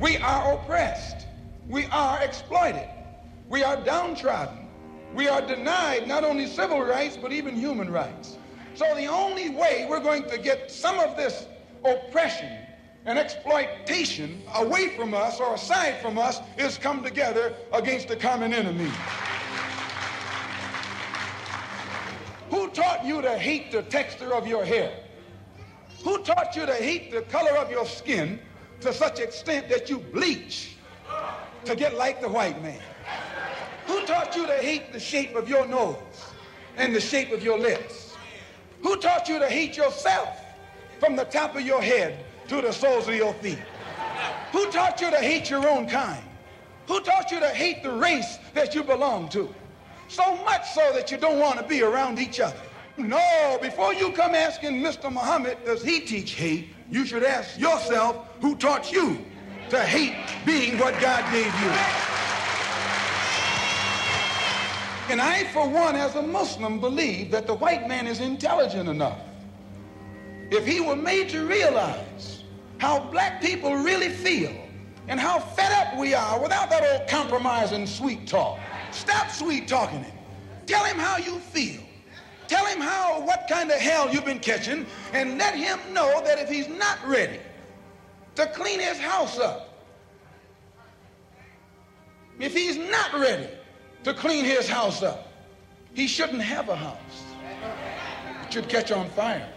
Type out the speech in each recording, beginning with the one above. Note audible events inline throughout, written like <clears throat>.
We are oppressed. We are exploited. We are downtrodden. We are denied not only civil rights, but even human rights. So the only way we're going to get some of this oppression and exploitation away from us or aside from us is come together against the common enemy. Who taught you to hate the texture of your hair? Who taught you to hate the color of your skin to such extent that you bleach to get like the white man? Who taught you to hate the shape of your nose and the shape of your lips? Who taught you to hate yourself from the top of your head to the soles of your feet? Who taught you to hate your own kind? Who taught you to hate the race that you belong to? So much so that you don't want to be around each other. No, before you come asking Mr. Muhammad, does he teach hate? You should ask yourself who taught you to hate being what God gave you. And I, for one, as a Muslim, believe that the white man is intelligent enough. If he were made to realize how black people really feel and how fed up we are without that old compromise and sweet talk. Stop sweet talking him. Tell him how you feel. Tell him how, what kind of hell you've been catching, and let him know that if he's not ready to clean his house up, if he's not ready to clean his house up, he shouldn't have a house. It should catch on fire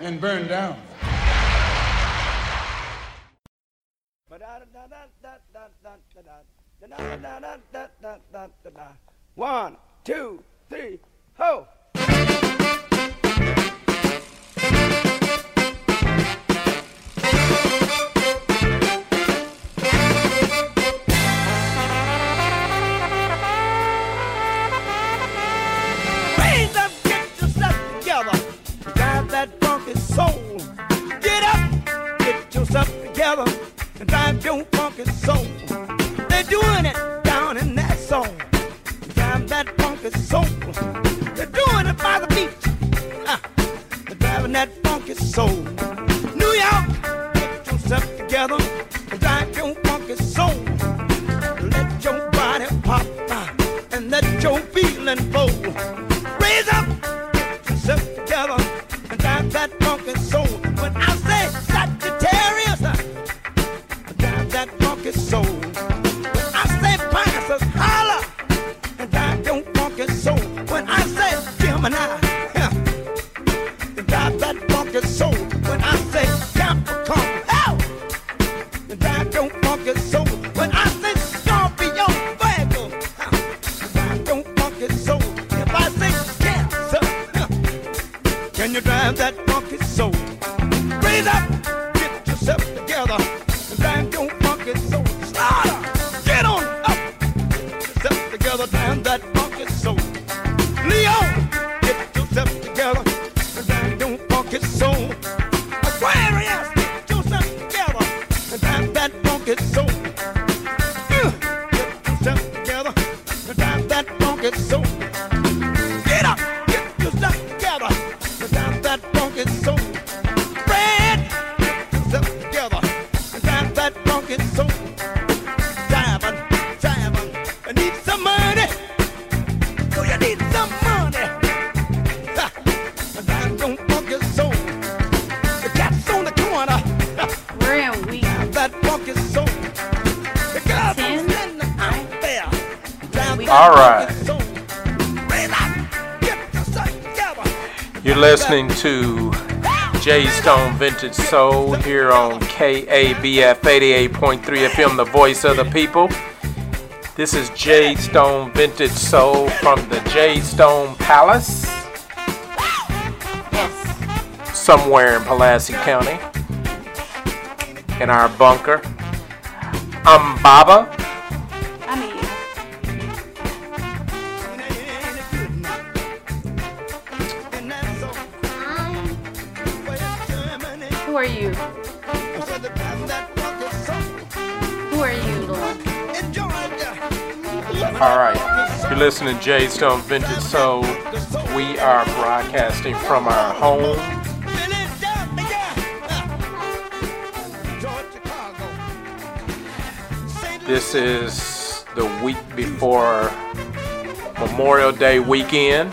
and burn down. One, two, three, ho! All right. You're listening to J Stone Vintage Soul here on KABF 88.3 FM, the voice of the people. This is J Stone Vintage Soul from the J Stone Palace, somewhere in Pulaski County, in our bunker. I'm Baba. Are you? Who are you, Lord? All right. You're listening to J Stone Vintage Soul. We are broadcasting from our home This is the week before Memorial Day weekend.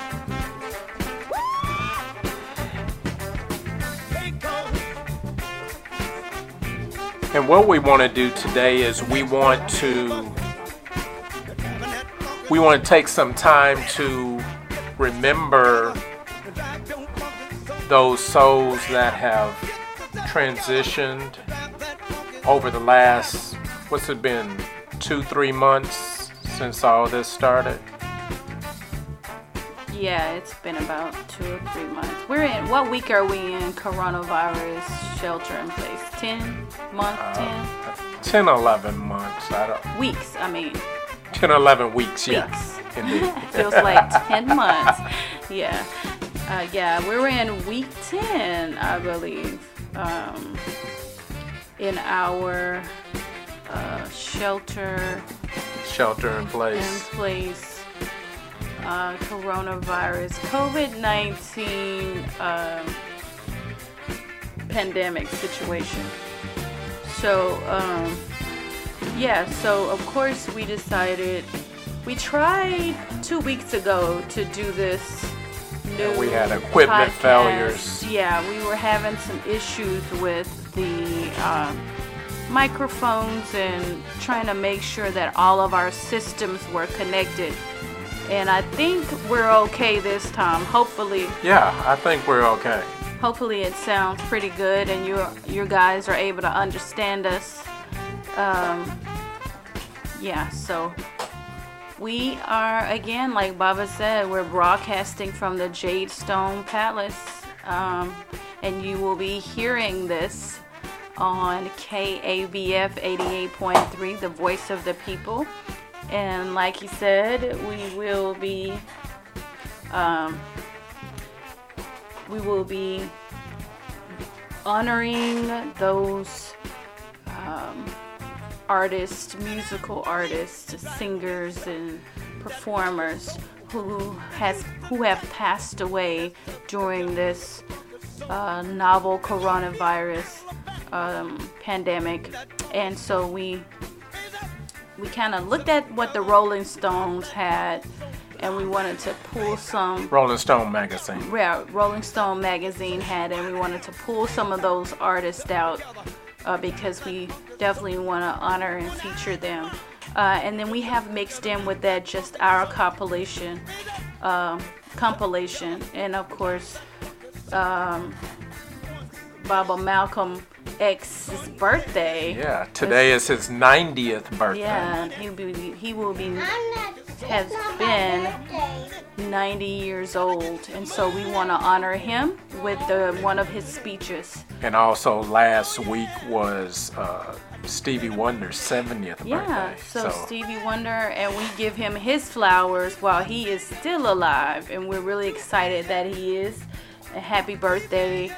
And what we want to do today is we want to we want to take some time to remember those souls that have transitioned over the last what's it been two three months since all this started Yeah, it's been about two or three months. We're in, what week are we in coronavirus shelter in place? 10 months, 10? 10 11 months i don't weeks, I mean. 10 11 weeks yeah Weeks. indeed <laughs> Feels like 10 months. Yeah. Uh, yeah, we're in week 10, I believe, um, in our uh, shelter shelter in in place place uh, coronavirus COVID 19 um pandemic situation. So, um, yeah, so of course we decided, we tried two weeks ago to do this new. we had equipment podcast. failures. Yeah, we were having some issues with the. Um, microphones and trying to make sure that all of our systems were connected. And I think we're okay this time. Hopefully, yeah i think we're okay hopefully it sounds pretty good and you you guys are able to understand us. Um, yeah, so we are again, like Baba said, we're broadcasting from the Jade Stone Palace, um, and you will be hearing this on KABF 88.3, the voice of the people. And like he said, we will be um, we will be honoring those um, artists, musical artists, singers, and performers who has who have passed away during this uh, novel coronavirus um, pandemic, and so we we kind of looked at what the Rolling Stones had, and we wanted to pull some rolling stone magazine yeah, Rolling Stone magazine had, and we wanted to pull some of those artists out uh, because we definitely want to honor and feature them. Uh, and then we have mixed in with that just our compilation, um, compilation, and of course, um, Baba Malcolm X's birthday. yeah today is his 90th birthday Yeah, he be he will be has been 90 years old, and so we want to honor him with the one of his speeches. And also last week was uh, Stevie Wonder's 70th Yeah, birthday. so, Stevie Wonder, and we give him his flowers while he is still alive, and we're really excited that he is. A happy birthday,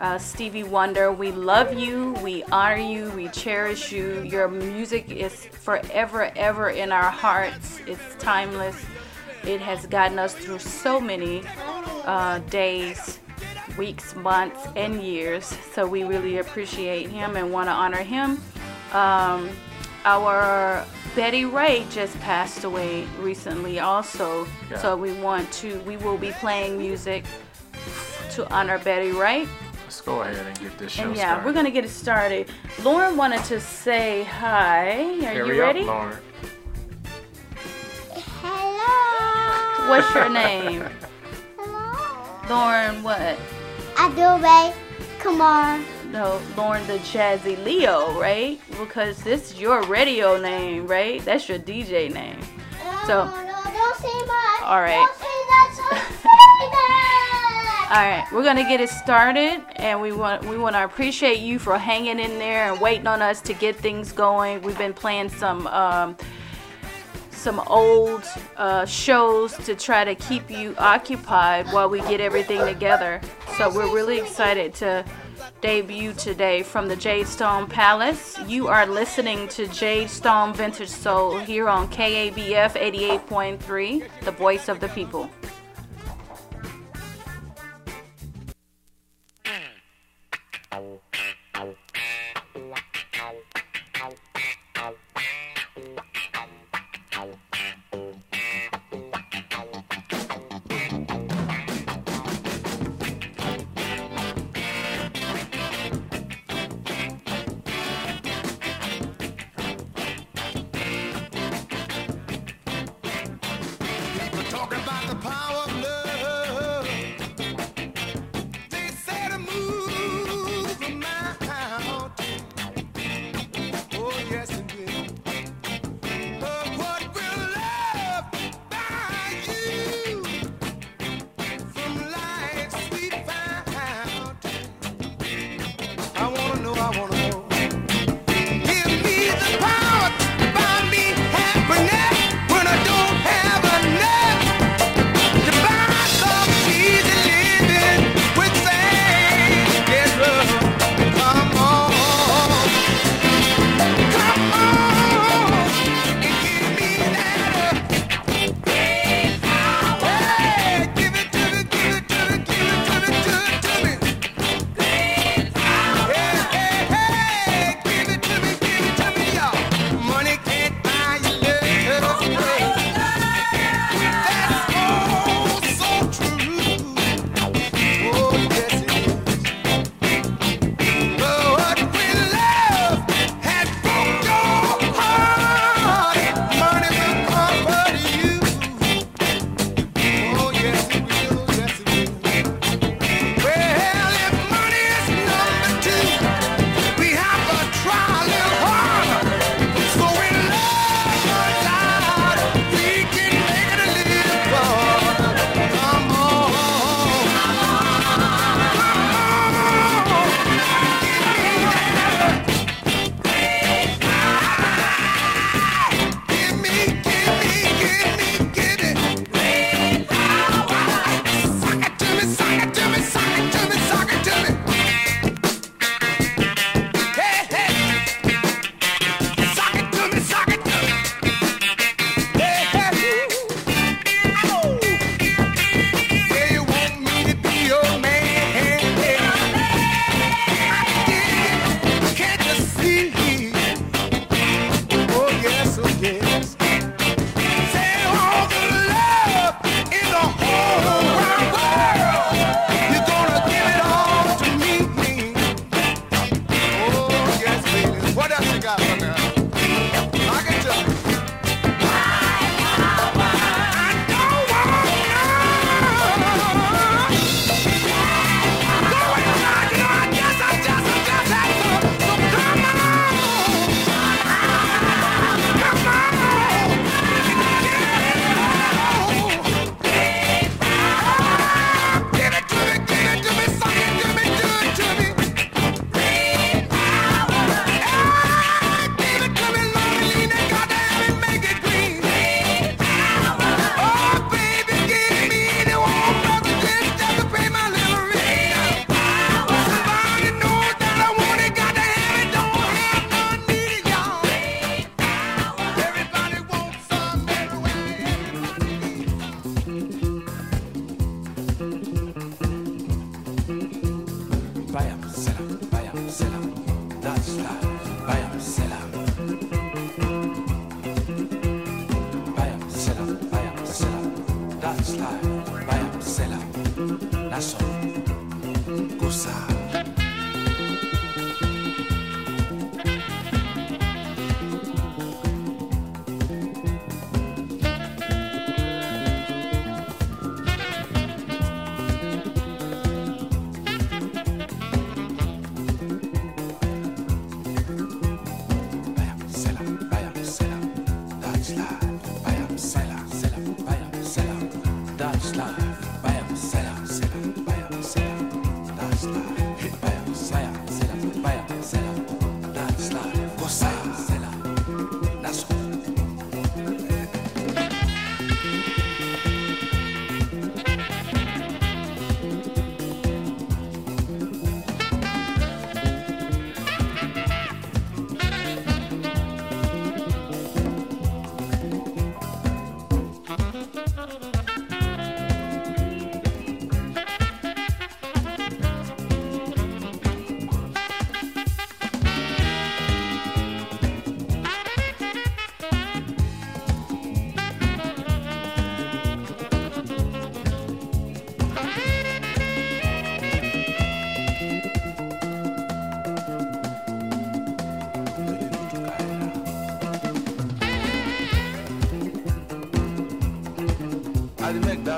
uh, Stevie Wonder. We love you, we honor you, we cherish you. Your music is forever, ever in our hearts. It's timeless. It has gotten us through so many uh, days, weeks, months, and years. So we really appreciate him and want to honor him. Um, our Betty Wright just passed away recently, also. Yeah. So we want to, we will be playing music to honor Betty Wright. Let's go ahead and get this show And yeah, started. we're gonna get it started. Lauren wanted to say hi. Are Hurry you ready? up, Lauren. Hello. What's your name? Hello. Lauren what? Adobe. Come on. No, Lauren the Jazzy Leo, right? Because this is your radio name, right? That's your DJ name. Oh, so- no, no, don't say much. All right. All right, we're gonna get it started, and we want we want to appreciate you for hanging in there and waiting on us to get things going. We've been playing some um, some old uh, shows to try to keep you occupied while we get everything together. So we're really excited to debut today from the Jade Stone Palace. You are listening to Jade Stone Vintage Soul here on KABF 88.3, the voice of the people.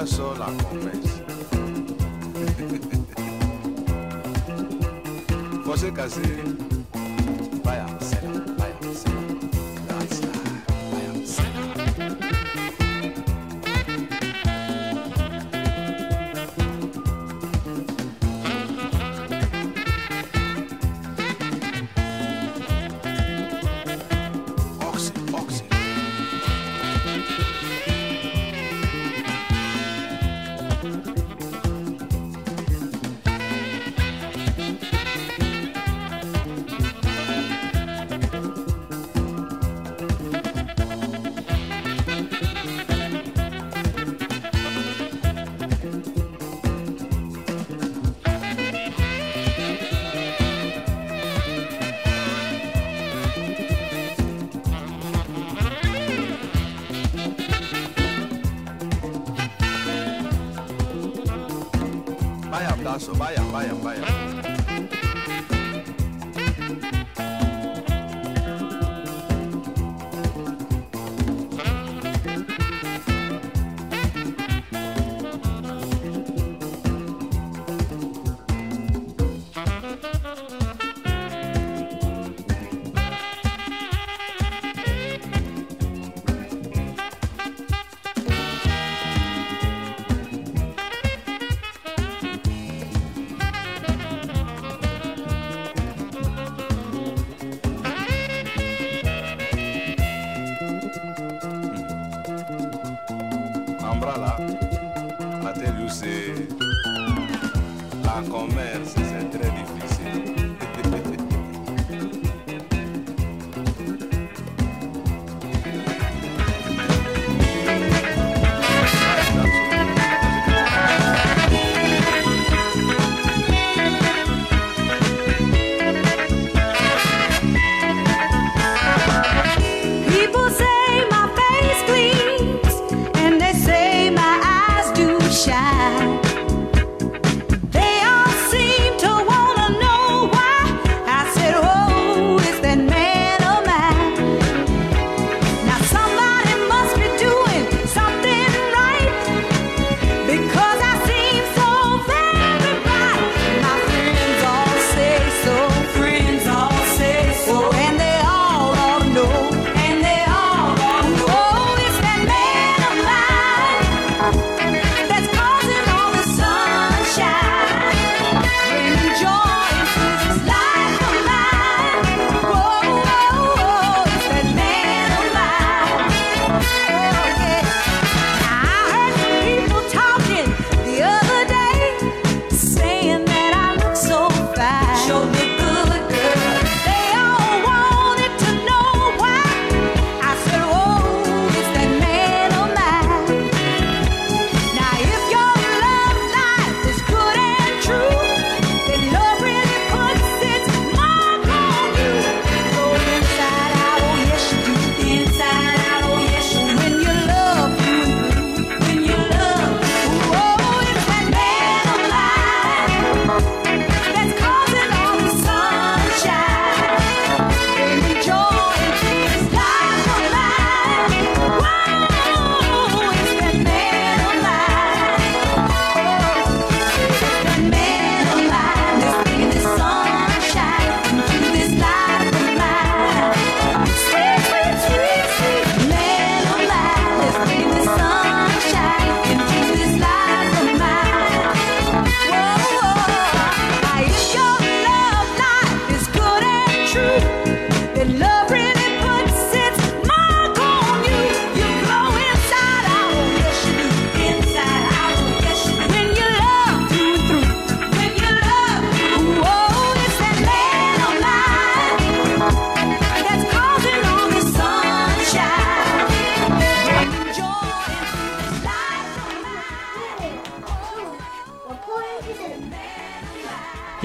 Dans ça, la promesse. Você.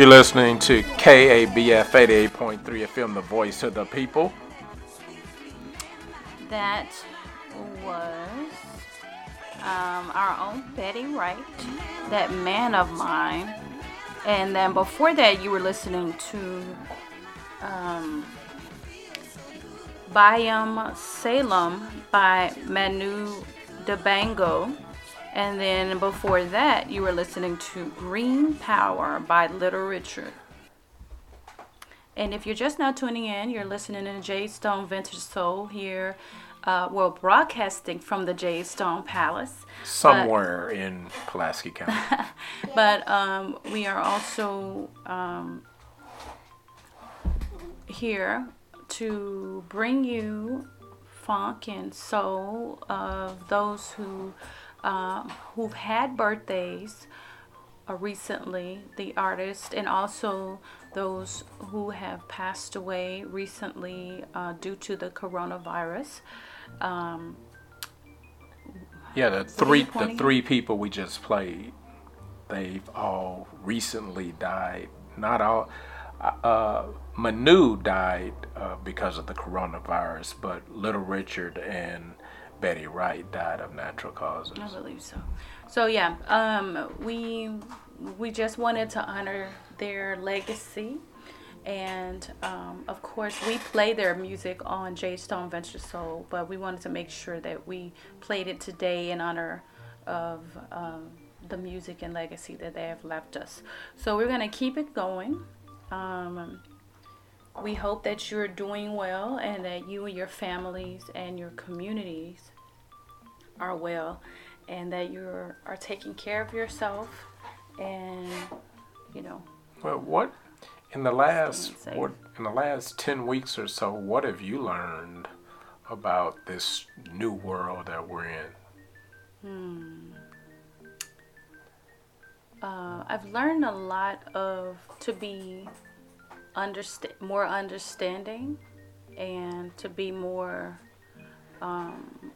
You're listening to KABF 88.3 FM, the voice of the people. That was um, our own Betty Wright, that man of mine. And then before that, you were listening to um, Bayam Salem by Manu Dibango. And then before that, you were listening to Green Power by Little Richard. And if you're just now tuning in, you're listening to Jade Stone Vintage Soul here. Uh, we're broadcasting from the Jade Stone Palace. Somewhere in Pulaski County. <laughs> But um, we are also um, here to bring you funk and soul of those who um, who've had birthdays uh, recently, the artist, and also those who have passed away recently uh, due to the coronavirus. Um, Yeah, the three the three people we just played, they've all recently died. Not all. Uh, Manu died uh, because of the coronavirus, but Little Richard and Betty Wright died of natural causes. I believe so. So yeah, um, we we just wanted to honor their legacy, and um, of course we play their music on J Stone Vintage Soul, but we wanted to make sure that we played it today in honor of um, the music and legacy that they have left us. So we're gonna keep it going. We hope that you're doing well and that you and your families and your communities are well and that you are taking care of yourself and you know Well, what in the last what in the last ten weeks or so? What have you learned about this new world that we're in? hmm. uh, I've learned a lot of to be understand more understanding and to be more um,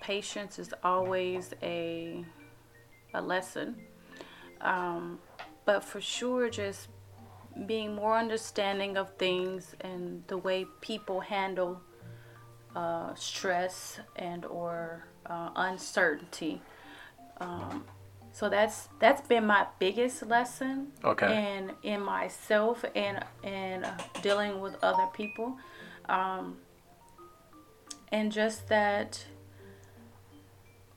patience is always a a lesson. Um, but for sure just being more understanding of things and the way people handle uh, stress and or uh, uncertainty. Um, so that's that's been my biggest lesson Okay. in in myself and and uh, dealing with other people um, and just that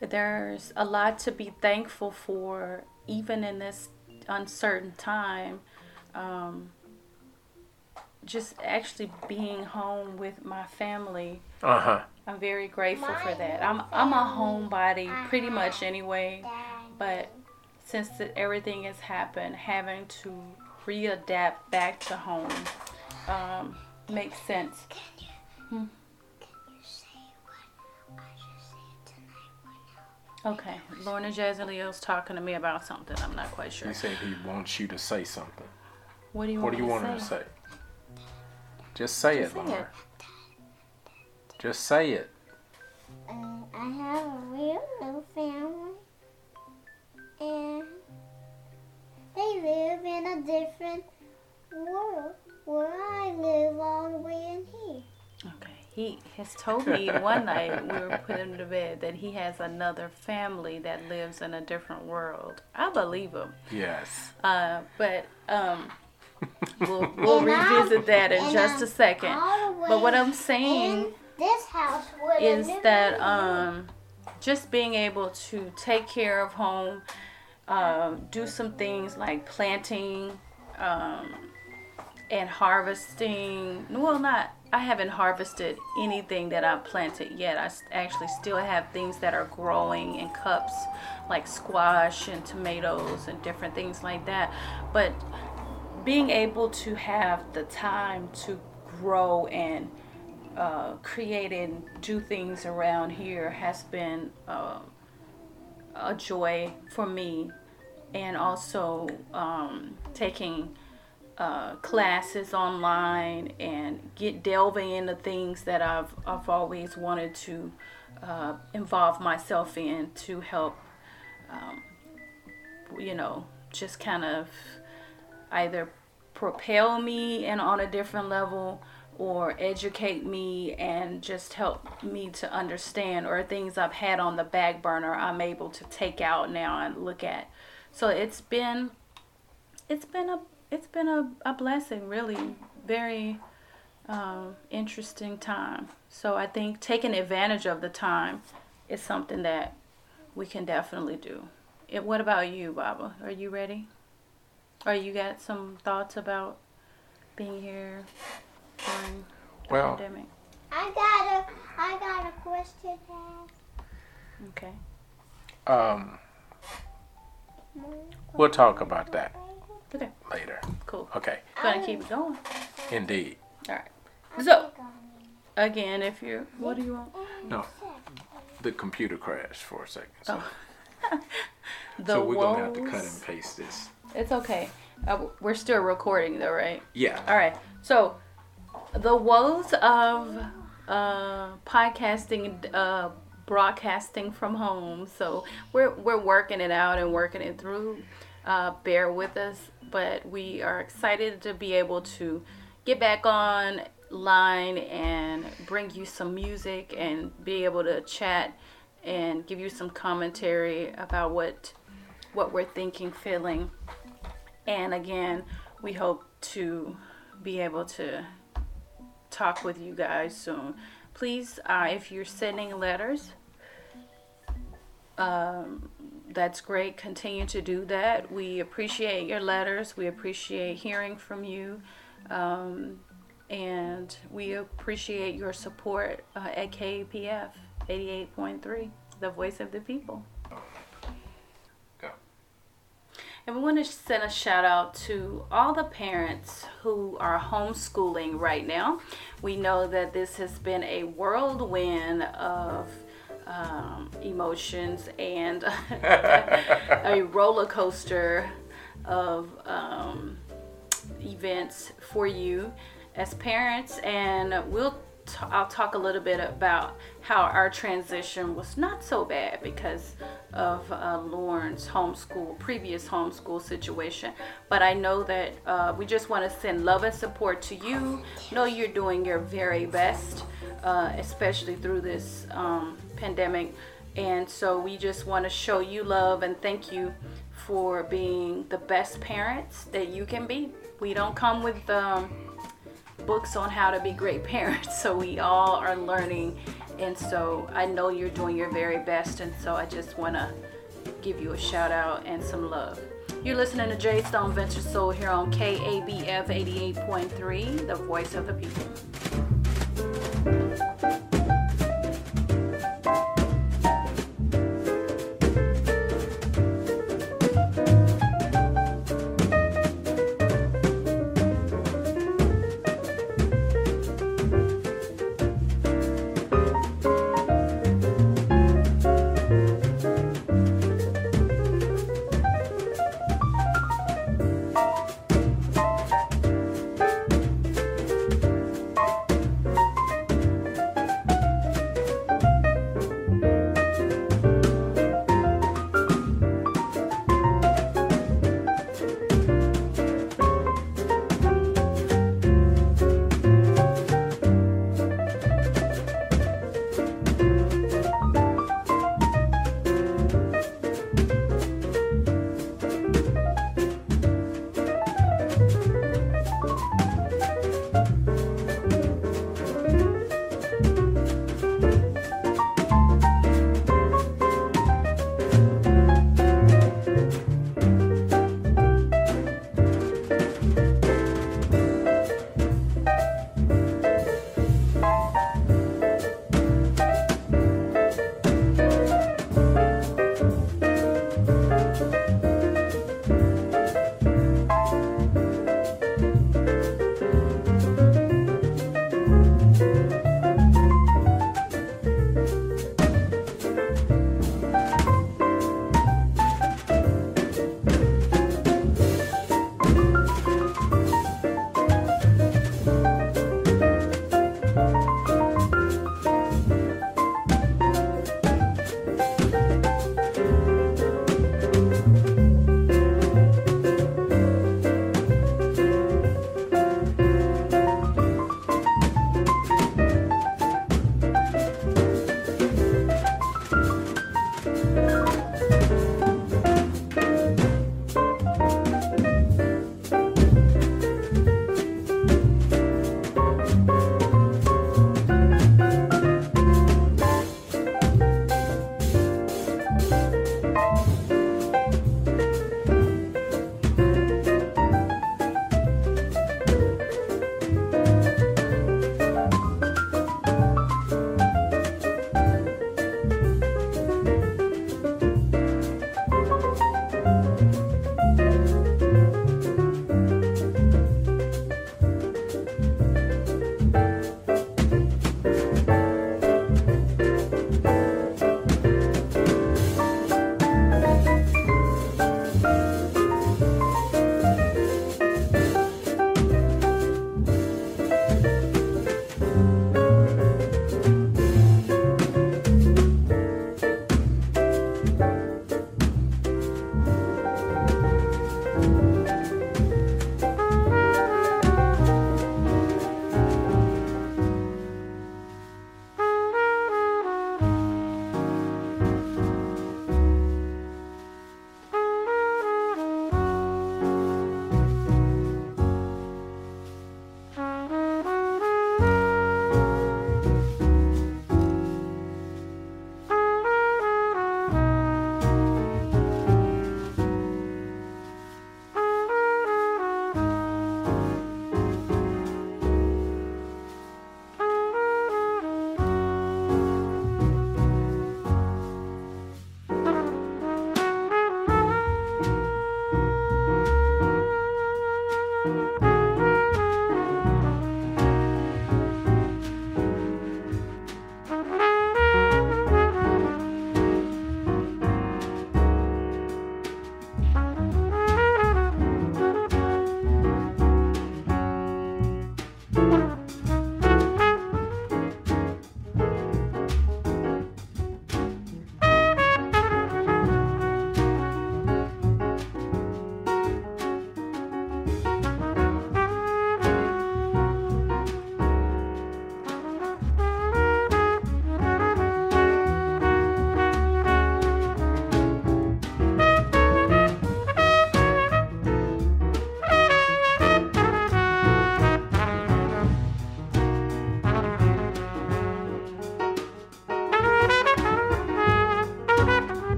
there's a lot to be thankful for even in this uncertain time um, just actually being home with my family Uh huh. I'm very grateful for that. I'm I'm a homebody pretty much anyway, but since that everything has happened, having to readapt back to home um, makes sense. Okay, Lorna Jazzy talking to me about something. I'm not quite sure. He said he wants you to say something. What do you What want do you me want to him to say? say? Just say Just it, Lorna. It. Just say it. Uh, I have a real little family, and they live in a different world where I live all the way in here. Okay. He has told me one night we were putting him to bed that he has another family that lives in a different world. I believe him. Yes. Uh, but um, <laughs> we'll, we'll And I'm- revisit that in just I'm a second. But what I'm saying this house is that um, just being able to take care of home, um, do some things like planting um, and harvesting. Well, not. I haven't harvested anything that I've planted yet. I actually still have things that are growing in cups, like squash and tomatoes and different things like that. But being able to have the time to grow and uh, create and do things around here has been uh, a joy for me, and also um, taking uh, classes online and get delving into things that I've I've always wanted to uh, involve myself in to help, um, you know, just kind of either propel me and on a different level or educate me and just help me to understand or things I've had on the back burner I'm able to take out now and look at. So it's been it's been a it's been a, a blessing really very um, interesting time. So I think taking advantage of the time is something that we can definitely do. It, what about you, Baba? Are you ready? Or you got some thoughts about being here during the Well- pandemic? I got a, I got a question to ask. Okay. Um, we'll talk about that Okay. later. Cool. Okay, Gonna keep it going. indeed. All right. So again, if you're, what do you want? No, the computer crashed for a second. So, Oh. <laughs> So we're gonna have to cut and paste this. It's okay. Uh, we're still recording though, right? Yeah. All right. So, the woes of uh, podcasting, uh, broadcasting from home. So we're we're working it out and working it through. Uh, bear with us, but we are excited to be able to get back on line and bring you some music and be able to chat and give you some commentary about what what we're thinking, feeling. And again, we hope to be able to talk with you guys soon. Please, uh, if you're sending letters, um, that's great. Continue to do that. We appreciate your letters. We appreciate hearing from you. Um, and we appreciate your support uh, at KABF 88.3, the voice of the people. Go. And we want to send a shout out to all the parents who are homeschooling right now. We know that this has been a whirlwind of um, emotions and <laughs> a roller coaster of um, events for you as parents. And we'll t- I'll talk a little bit about how our transition was not so bad because of uh, Lauren's homeschool, previous homeschool situation. But I know that uh, we just want to send love and support to you. Know you're doing your very best, uh, especially through this um, pandemic. And so we just want to show you love and thank you for being the best parents that you can be. We don't come with um, books on how to be great <laughs> parents. So we all are learning. And so I know you're doing your very best. And so I just want to give you a shout out and some love. You're listening to Jay Stone Vintage Soul here on KABF 88.3, the voice of the people.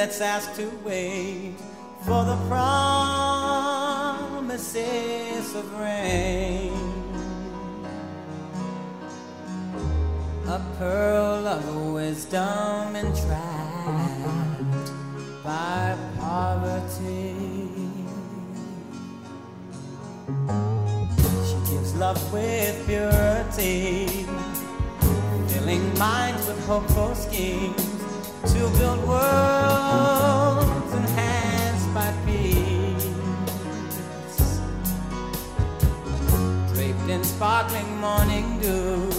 That's asked to wait for the promises of rain. a pearl of wisdom entrapped by poverty. She gives love with purity, filling minds with hopeful schemes to build worlds enhanced by peace. Draped in sparkling morning dew.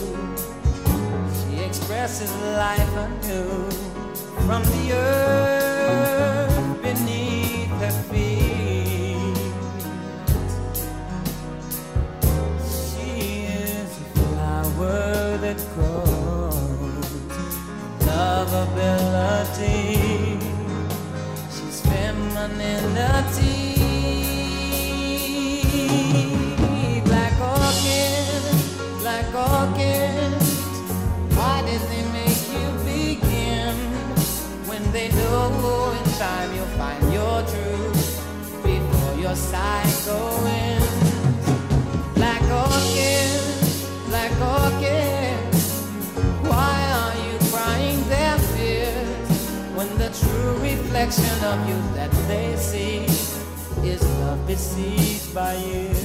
She expresses life anew from the earth reflection of you that they see is love besieged by years?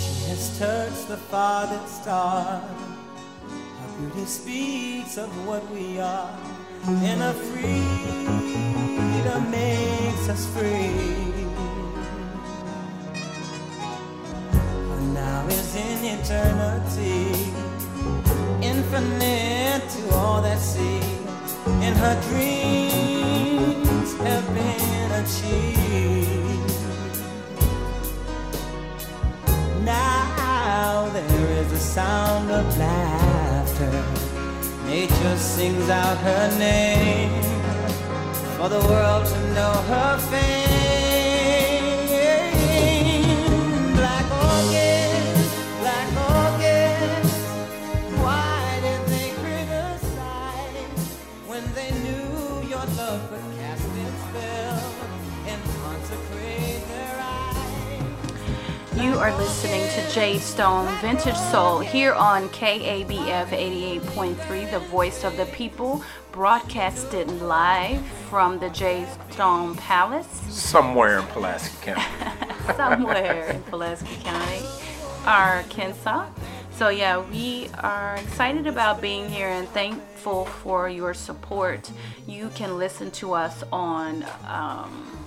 She has touched the farthest star. Her speaks of what we are, and her freedom makes us free. Her now is in eternity, infinite to all that see, and her dreams have been achieved. Now there is a sound of Nature sings out her name for the world to know her fame. You are listening to Jay Stone Vintage Soul here on KABF 88.3, the voice of the people, broadcasted live from the Jay Stone Palace Somewhere in Pulaski County. <laughs> somewhere in Pulaski County, Arkansas. So, yeah, we are excited about being here and thankful for your support. You can listen to us on. Um,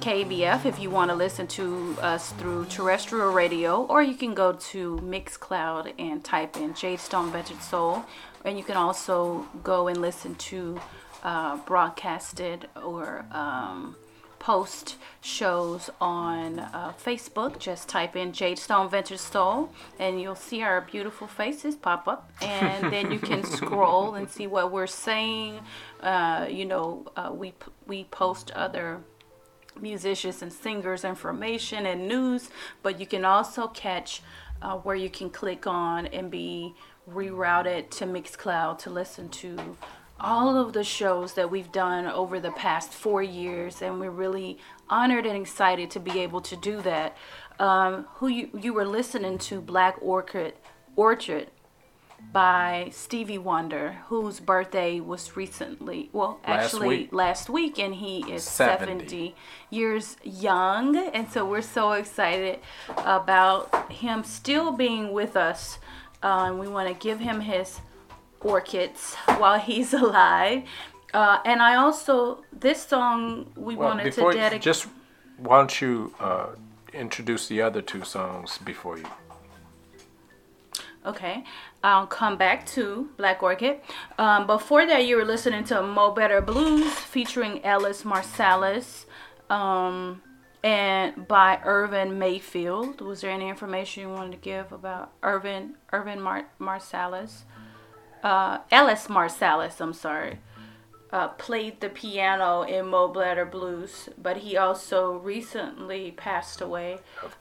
KABF if you want to listen to us through terrestrial radio, or you can go to Mixcloud and type in Jay Stone Vintage Soul, and you can also go and listen to uh, broadcasted or um, post shows on uh, Facebook. Just type in Jay Stone Vintage Soul, and you'll see our beautiful faces pop up, and then you can <laughs> scroll and see what we're saying. Uh, you know, uh, we we post other musicians and singers information and news, but you can also catch uh, where you can click on and be rerouted to Mixcloud to listen to all of the shows that we've done over the past four years, and we're really honored and excited to be able to do that. Um, who you, you were listening to Black Orchid Orchard by Stevie Wonder, whose birthday was recently, well, Last actually week. last week, and he is 70. 70 years young. And so we're so excited about him still being with us. Uh, and we want to give him his orchids while he's <laughs> alive. Uh, and I also, this song we Well, wanted to dedicate. just why don't you uh, introduce the other two songs before you? Okay, I'll come back to Black Orchid. Um, before that, you were listening to Mo Better Blues featuring Ellis Marsalis um, and by Irvin Mayfield. Was there any information you wanted to give about Irvin Irvin Mar- Marsalis? Uh, Ellis Marsalis, I'm sorry. Uh, played the piano in Mo Better Blues, but he also recently passed away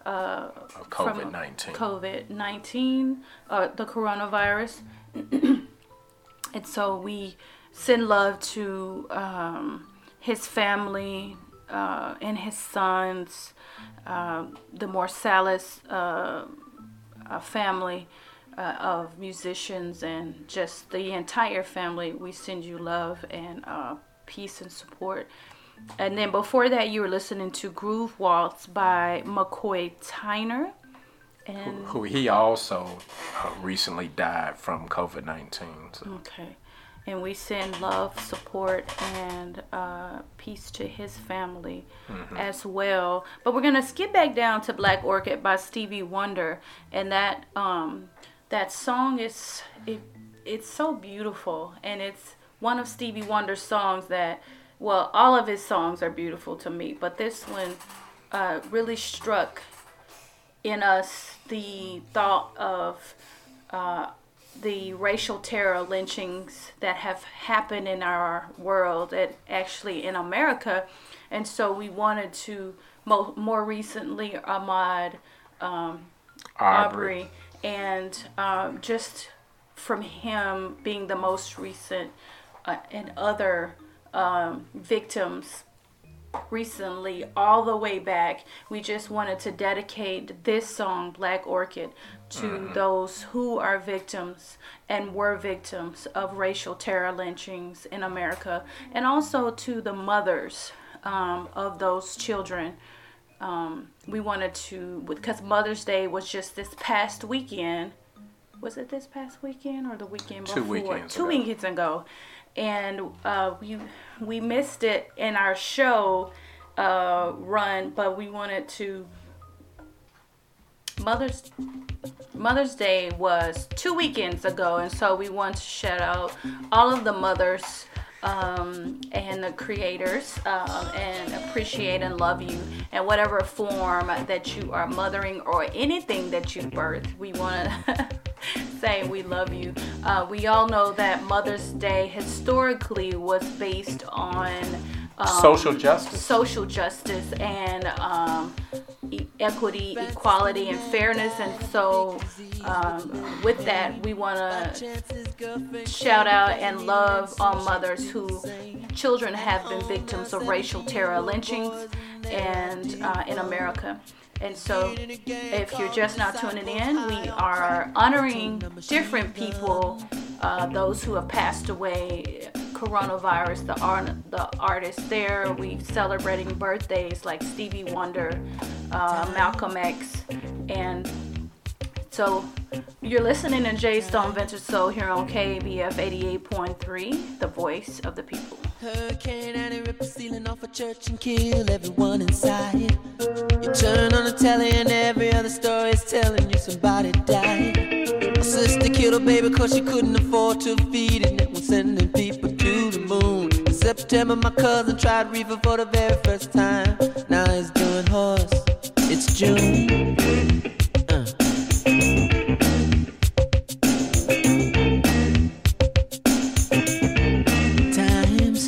uh, COVID 19. COVID 19, uh, the coronavirus. <clears throat> and so we send love to um, his family uh, and his sons, uh, the Marsalis uh, uh, family uh, of musicians, and just the entire family. We send you love and uh, peace and support. And then before that, you were listening to Groove Waltz by McCoy Tyner. And Who he also uh, recently died from COVID 19. So. Okay. And we send love, support, and uh, peace to his family as well. But we're gonna skip back down to Black Orchid by Stevie Wonder, and that um, that song is it, it's so beautiful, and it's one of Stevie Wonder's songs that, well, all of his songs are beautiful to me, but this one uh, really struck in us the thought of uh, the racial terror lynchings that have happened in our world and actually in America. And so we wanted to, mo- more recently, Ahmaud um, Arbery, and um, just from him being the most recent uh, and other um, victims recently all the way back we just wanted to dedicate this song black orchid to those who are victims and were victims of racial terror lynchings in america and also to the mothers um, of those children um, we wanted to because mother's day was just this past weekend was it this past weekend or the weekend Two before weekends two ago. weekends ago and uh, we we missed it in our show uh, run, but we wanted to. Mother's Mother's Day was two weekends ago, and so we want to shout out all of the mothers um, and the creators um, and appreciate and love you in whatever form that you are mothering or anything that you birth. We want to <laughs> say we love you. Uh, we all know that Mother's Day historically was based on um, Social justice. social justice and um, e- equity, equality, and fairness. And so, um, with that, we want to shout out and love all mothers who children have been victims of racial terror lynchings and uh, in America. And so, if you're just now tuning in, we are honoring different people, uh, those who have passed away, coronavirus, the art, the artists there. We celebrating birthdays like Stevie Wonder, uh, Malcolm X, and so you're listening to Jay Stone Vintage Soul here on KABF 88.3, the voice of the people. Hurricane Annie rip the ceiling off a church and kill everyone inside. You turn on the telly and every other story is telling you somebody died. My sister killed her baby cause she couldn't afford to feed it. And was sending people moon. In September, my cousin tried reefer for the very first time. Now he's doing horse. It's June. Uh. Times.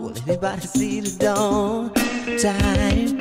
anybody see the dawn? Time.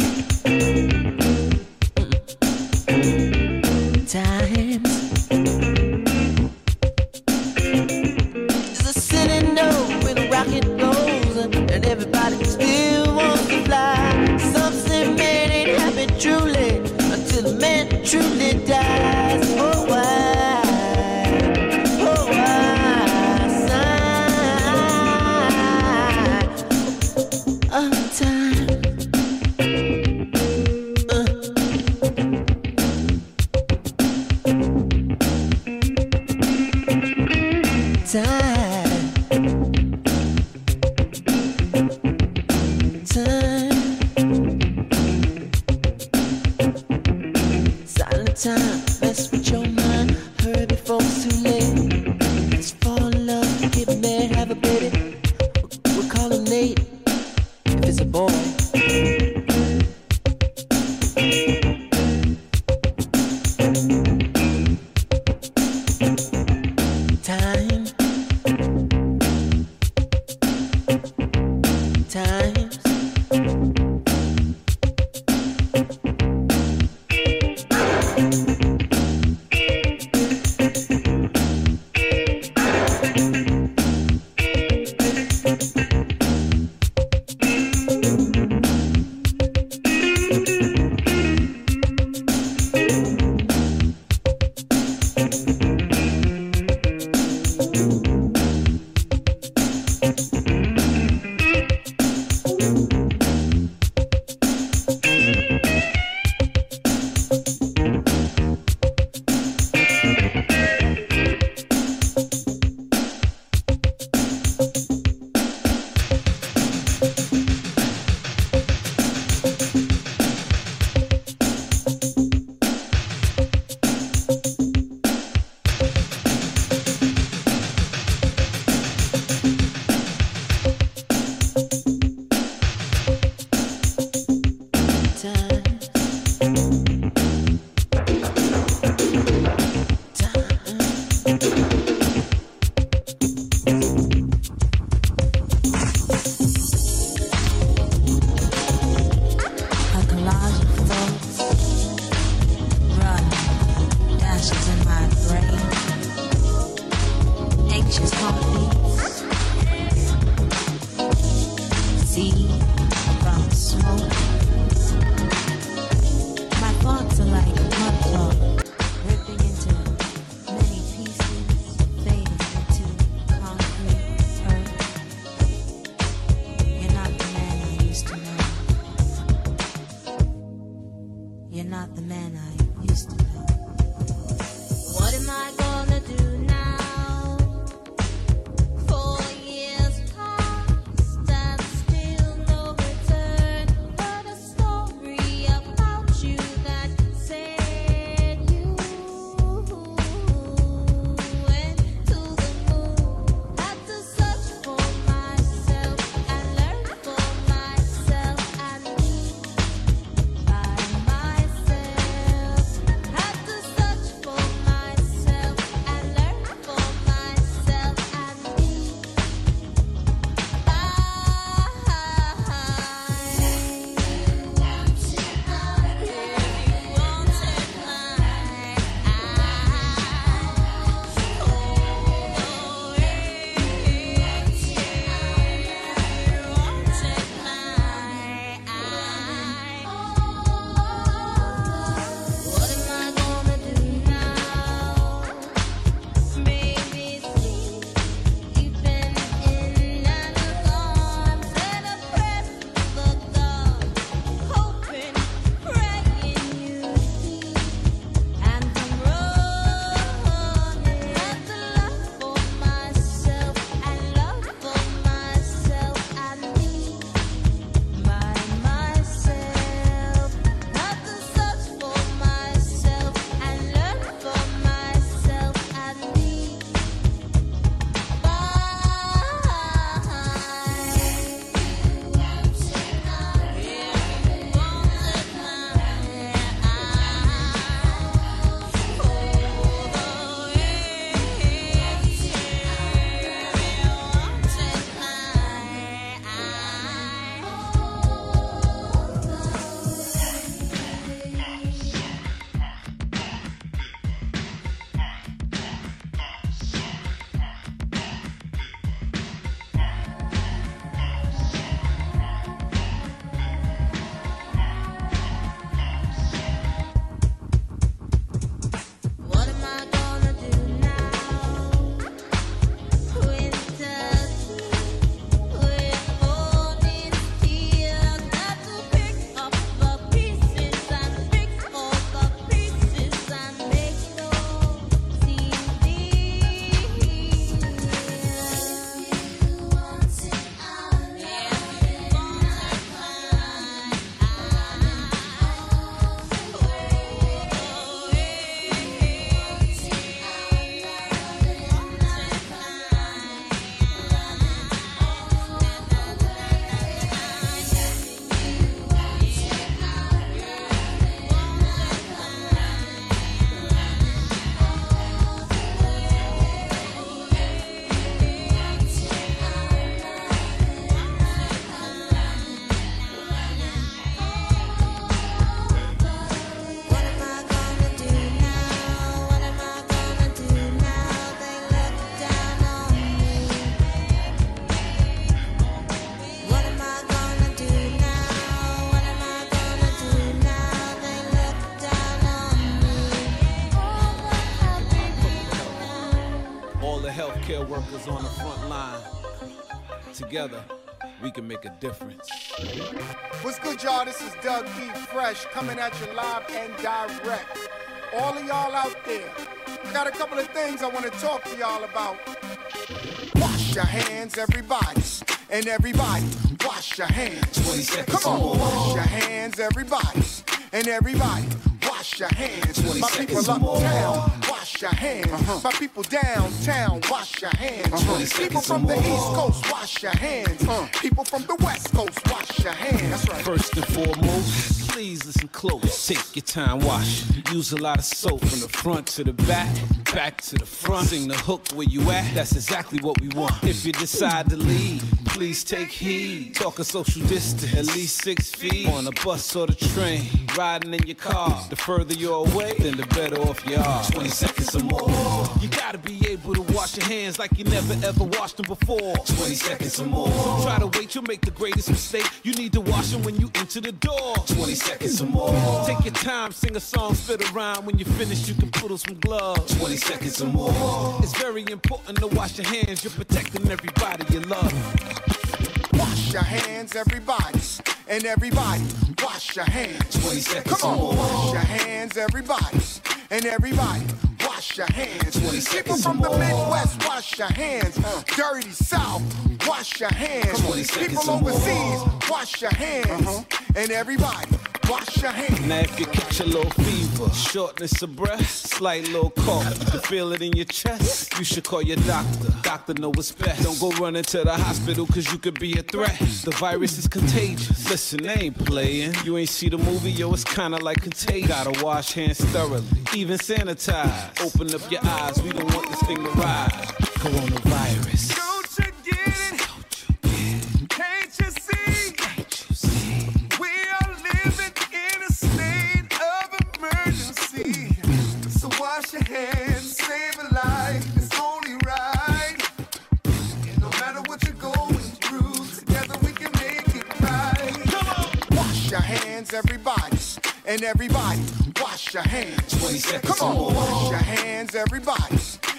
Together, we can make a difference. What's good, y'all? This is Doug E. Fresh coming at you live and direct. All of y'all out there, I got a couple of things I want to talk to y'all about. Wash your hands, everybody. And everybody, wash your hands. 20 seconds Come on, wash your hands, everybody. And everybody, wash your hands. 20 My people uptown, wash your hands. Uh-huh. My people downtown, wash your hands. Uh-huh. 20 People from the. East Coast, wash your hands. Uh-huh. People from the West Coast, wash your hands. That's right. First and foremost, please listen close. Take your time, wash. Use a lot of soap from the front to the back, back to the front. Sing the hook where you at. That's exactly what we want. If you decide to leave, please take heed. Talk a social distance, at least six feet. On a bus or the train, riding in your car. The further you're away, then the better off you are. 20 seconds or more. You gotta be able to wash your hands like you never ever washed them before. 20 seconds or more. Try to wait, you'll make the greatest mistake. You need to wash them when you enter the door. 20 seconds or more. Take your time, sing a song, spit a rhyme. When you're finished, you can put on some gloves. 20 seconds or more. It's very important to wash your hands. You're protecting everybody you love. Wash your hands, everybody. And everybody, wash your hands. 20 seconds Come or on, more. wash your hands, everybody. And everybody, wash your hands. 20 People from the. Midwest, wash your hands. Dirty South, wash your hands. 20 seconds People overseas, wash your hands. And everybody, wash your hands. Now if you catch a little fever, shortness of breath, slight little cough, you can feel it in your chest, you should call your doctor. Doctor know what's best. Don't go running to the hospital cause you could be a threat. The virus is contagious. Listen, they ain't playing. You ain't see the movie, yo, it's kinda like contagious. Gotta wash hands thoroughly, even sanitize. Open up your eyes, we don't want this thing to rise. Coronavirus. Everybody. And everybody, wash your hands. 20 seconds Come on, more. wash your hands, everybody.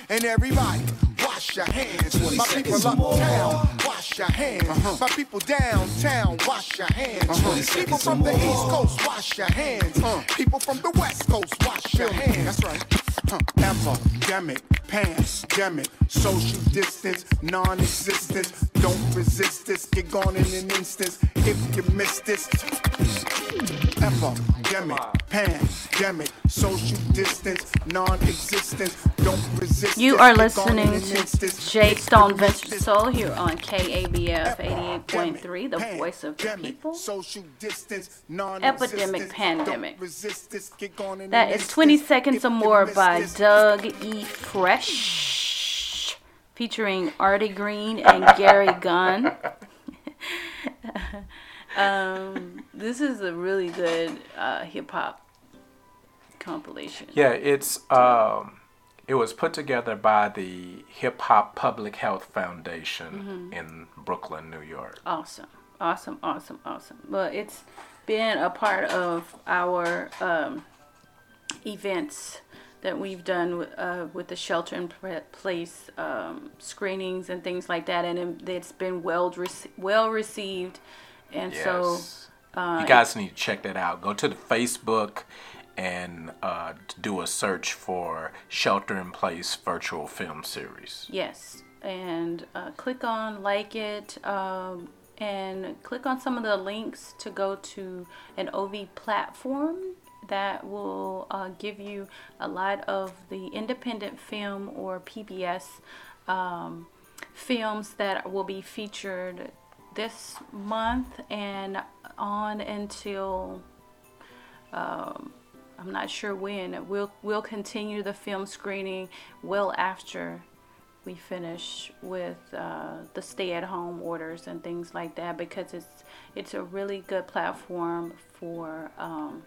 And everybody, wash your hands. 20 My people uptown, wash your hands. My people downtown, wash your hands. 20 People from the. East Coast, wash your hands. People from the West Coast, wash your hands. That's right. Huh. Epidemic, pandemic, social distance, non-existence. Don't resist this, get gone in an instant. If you miss this, epidemic, pandemic, social distance, non-existence. Don't resist You are get gone in listening to. Jay Stone Vintage Soul here on KABF 88.3, the voice of the people. Social distance, Epidemic. Pandemic. Don't resist this, get gone in That is 20. Seconds or More by Doug E. Fresh, featuring Artie Green and Gary Gunn. <laughs> um, this is a really good uh, hip hop compilation. Yeah, it's um, it was put together by the Hip Hop Public Health Foundation Mhm. in Brooklyn, New York. Awesome, awesome, awesome, awesome. Well, it's been a part of our um, events that we've done with, uh, with the shelter in place um, screenings and things like that, and it- it's been well well received. And so, uh, you guys need to check that out. Go to the Facebook and uh, do a search for Shelter in Place virtual film series. Yes, and uh, click on like it, um, and click on some of the links to go to an OV platform that will uh, give you a lot of the independent film or PBS um, films that will be featured this month and on until um, I'm not sure when. We'll we'll continue the film screening well after we finish with uh, the stay-at-home orders and things like that because it's it's a really good platform for um,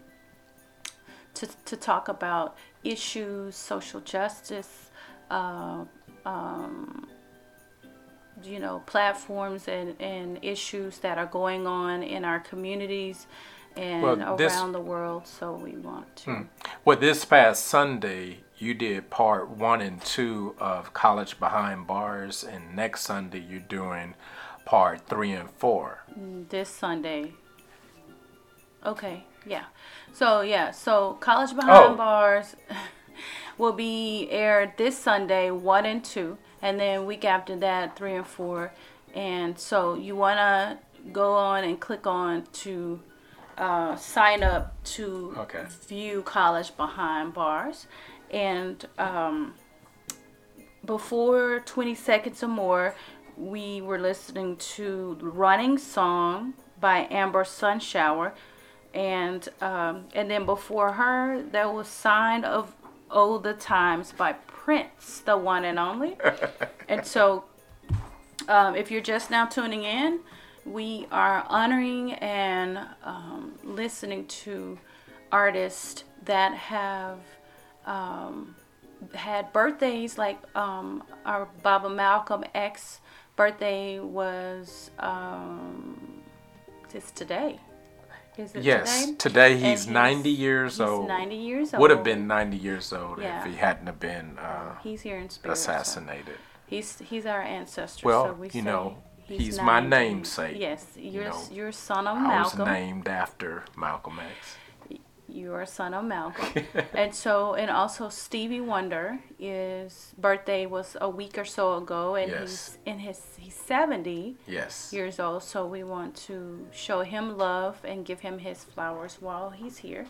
to to talk about issues, social justice. Uh, um, you know platforms and, and issues that are going on in our communities and Well, this- around the world. So we want to. Hmm. Well, this past Sunday, you did part one and two of College Behind Bars, and next Sunday, you're doing part three and four. Mm, this Sunday. Okay, yeah. So yeah, so College Behind Oh. Bars <laughs> will be aired this Sunday, one and two, and then week after that, three and four. And so you wanna go on and click on to uh, sign up to Okay. view College Behind Bars, and um, before 20 seconds or more, we were listening to Running Song by Amber Sunshower. And um, and then before her, there was Sign of Oh the Times by Prince, the one and only. <laughs> and so, um, if you're just now tuning in, we are honoring and um, listening to artists that have um, had birthdays like um, our Baba Malcolm X birthday was um, it's today. Is Yes, today? today And he's 90 years he's old. 90 years old. Would have been 90 years old Yeah. if he hadn't have been uh, He's here in spirit. so assassinated. He's he's our ancestor. Well, so we you know, he's, he's my namesake, Yes, you you're know. you're son of I was named after Malcolm X. You are son of Malcolm. <laughs> and so, and also Stevie Wonder, his birthday was a week or so ago, and Yes. he's in his he's seventy Yes. years old. So we want to show him love and give him his flowers while he's here.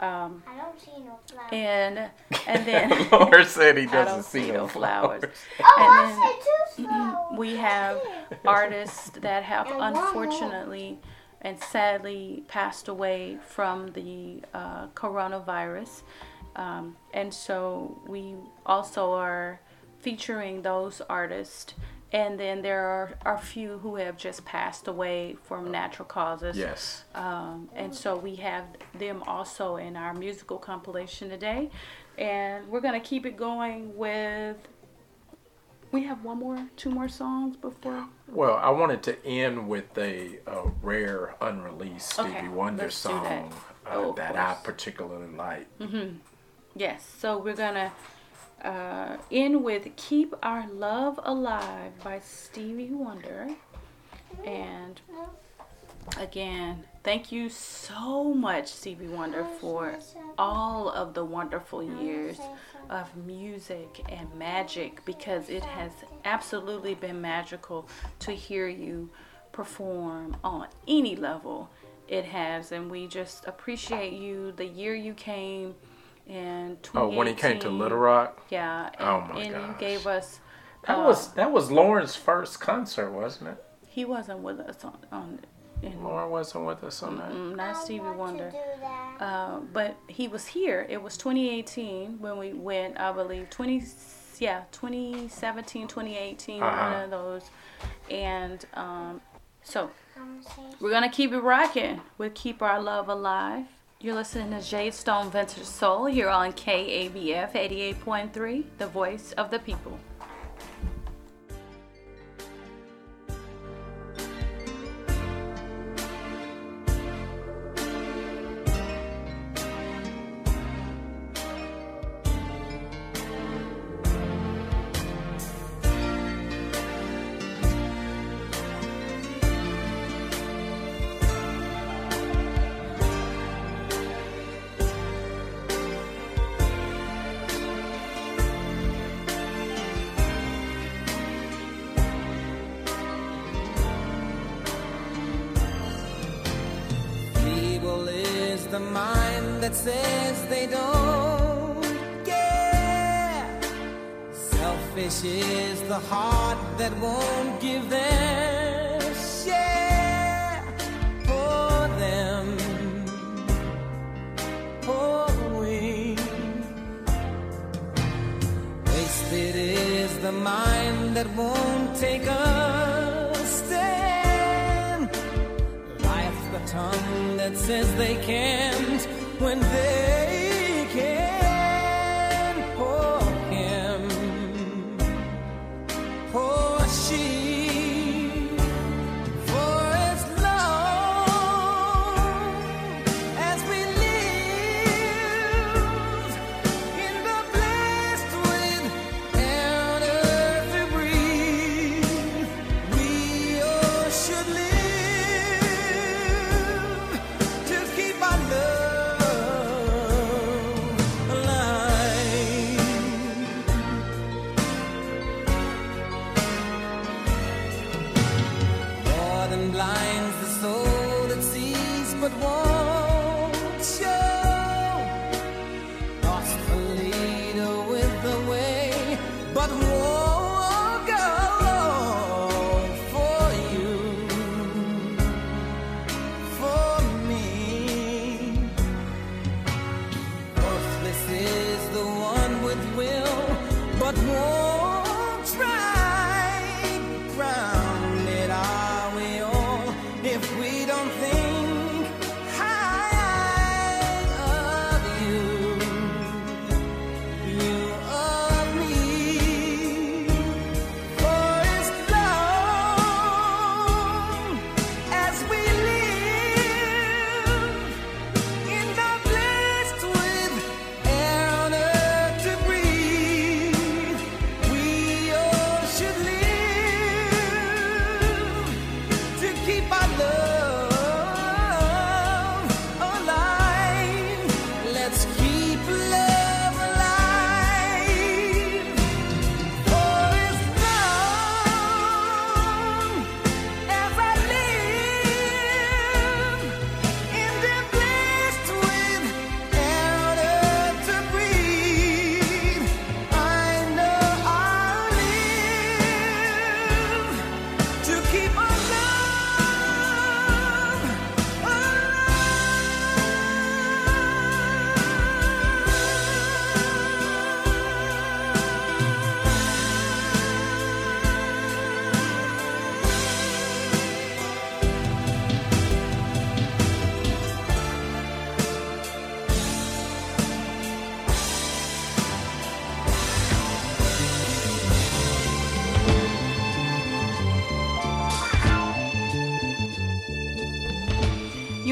Um, I don't see no flowers. and and then <laughs> Laura said he <laughs> doesn't don't see see no no flowers. flowers. Oh, And I then- see two flowers. we have artists that have And one unfortunately and sadly passed away from the uh, coronavirus. Um, and so we also are featuring those artists. And then there are a few who have just passed away from natural causes. Yes. Um, and so we have them also in our musical compilation today. And we're going to keep it going with. We have one more, two more songs before. Well, I wanted to end with a, a rare unreleased Stevie Okay, Wonder song that. uh, Oh, that I particularly like. hmm Yes, so we're gonna uh, end with "Keep Our Love Alive" by Stevie Wonder, and again, thank you so much, Stevie Wonder, for all of the wonderful years of music and magic because it has absolutely been magical to hear you perform on any level it has and we just appreciate you the year you came in Oh, when he came to Little Rock? yeah and, Oh, my and you gave us That uh, was that was Lauren's first concert, wasn't it? he wasn't with us on, on in, Lauren wasn't with us on that. Not Stevie Wonder. Do that. Uh, but he was here. It was 2018 when we went, I believe, 20, yeah, 2017, 2018, one Uh-huh. of those. And um, so I'm gonna say we're going to keep it rocking with Keep Our Love Alive. You're listening to Jay Stone Vintage Soul here on KABF 88.3, the voice of the people.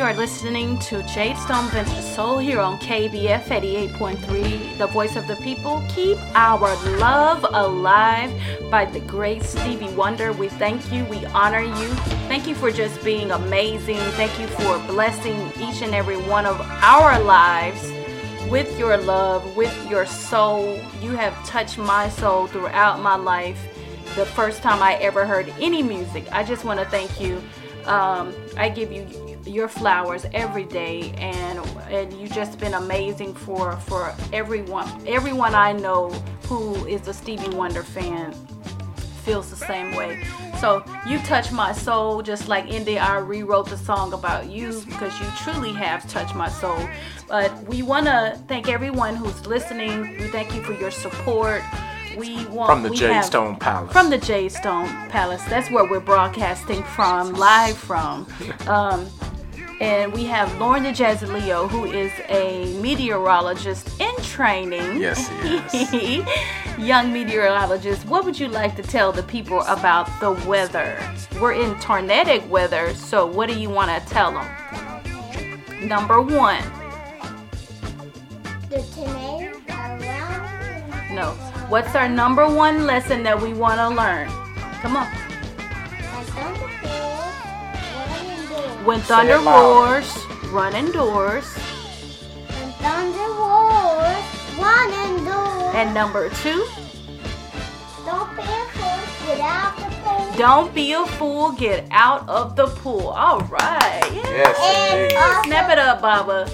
Are listening to Jay Stone Vintage Soul here on KABF 88.3, the voice of the people. Keep our love alive by the great Stevie Wonder. We thank you. We honor you. Thank you for just being amazing. Thank you for blessing each and every one of our lives with your love, with your soul. You have touched my soul throughout my life. The first time I ever heard any music, I just want to thank you. Um, I give you your flowers every day, and and you just been amazing for for everyone. Everyone I know who is a Stevie Wonder fan feels the same way. So you touch my soul, just like Indy. I rewrote the song about you because you truly have touched my soul. But we want to thank everyone who's listening. We thank you for your support. We want From the Jay Stone Palace. From the Jay Stone Palace. That's where we're broadcasting from, live from. <laughs> Um, and we have Lauren the Jazzy Leo, who is a meteorologist in training. Yes, he <laughs> Young meteorologist, what would you like to tell the people about the weather? We're in tornadic weather, so what do you want to tell them? Number one, The tomatoes are round. no. What's our number one lesson that we want to learn? Come on. When thunder roars, run indoors. And thunder roars, run indoors. And number two, Don't be afraid, get out the pool. don't be a fool, get out of the pool. All right. Yes, And also- Snap it up, Baba.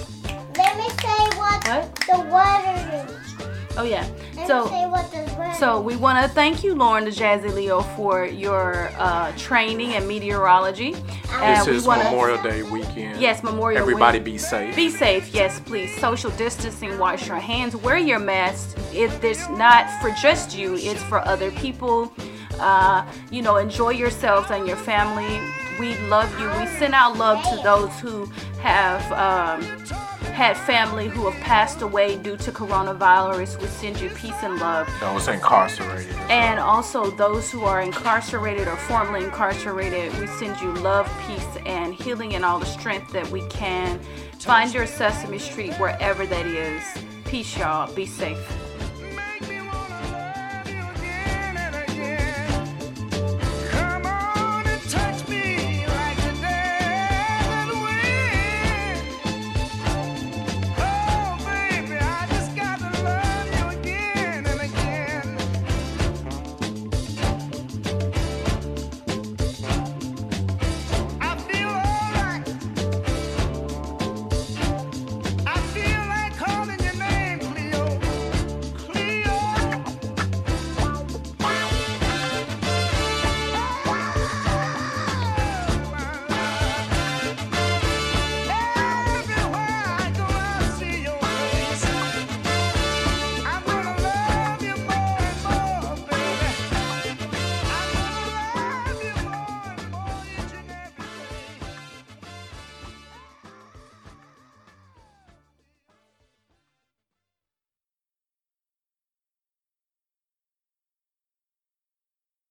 Let me say what, the weather is. Oh yeah. Let So me say what the weather So we want to thank you, Lauren the Jazzy Leo, for your uh, training in meteorology. This we is wanna- Memorial Day weekend. Yes, Memorial. Day weekend. Everybody Week. be safe. Be safe, yes, please. Social distancing, wash your hands, wear your mask. If it's not for just you; it's for other people. Uh, you know, enjoy yourselves and your family. We love you. We send out love to those who have um, had family who have passed away due to coronavirus. We send you peace and love. Those incarcerated. And also those who are incarcerated or formerly incarcerated, we send you love, peace, and healing and all the strength that we can. Find your Sesame Street wherever that is. Peace, y'all. Be safe.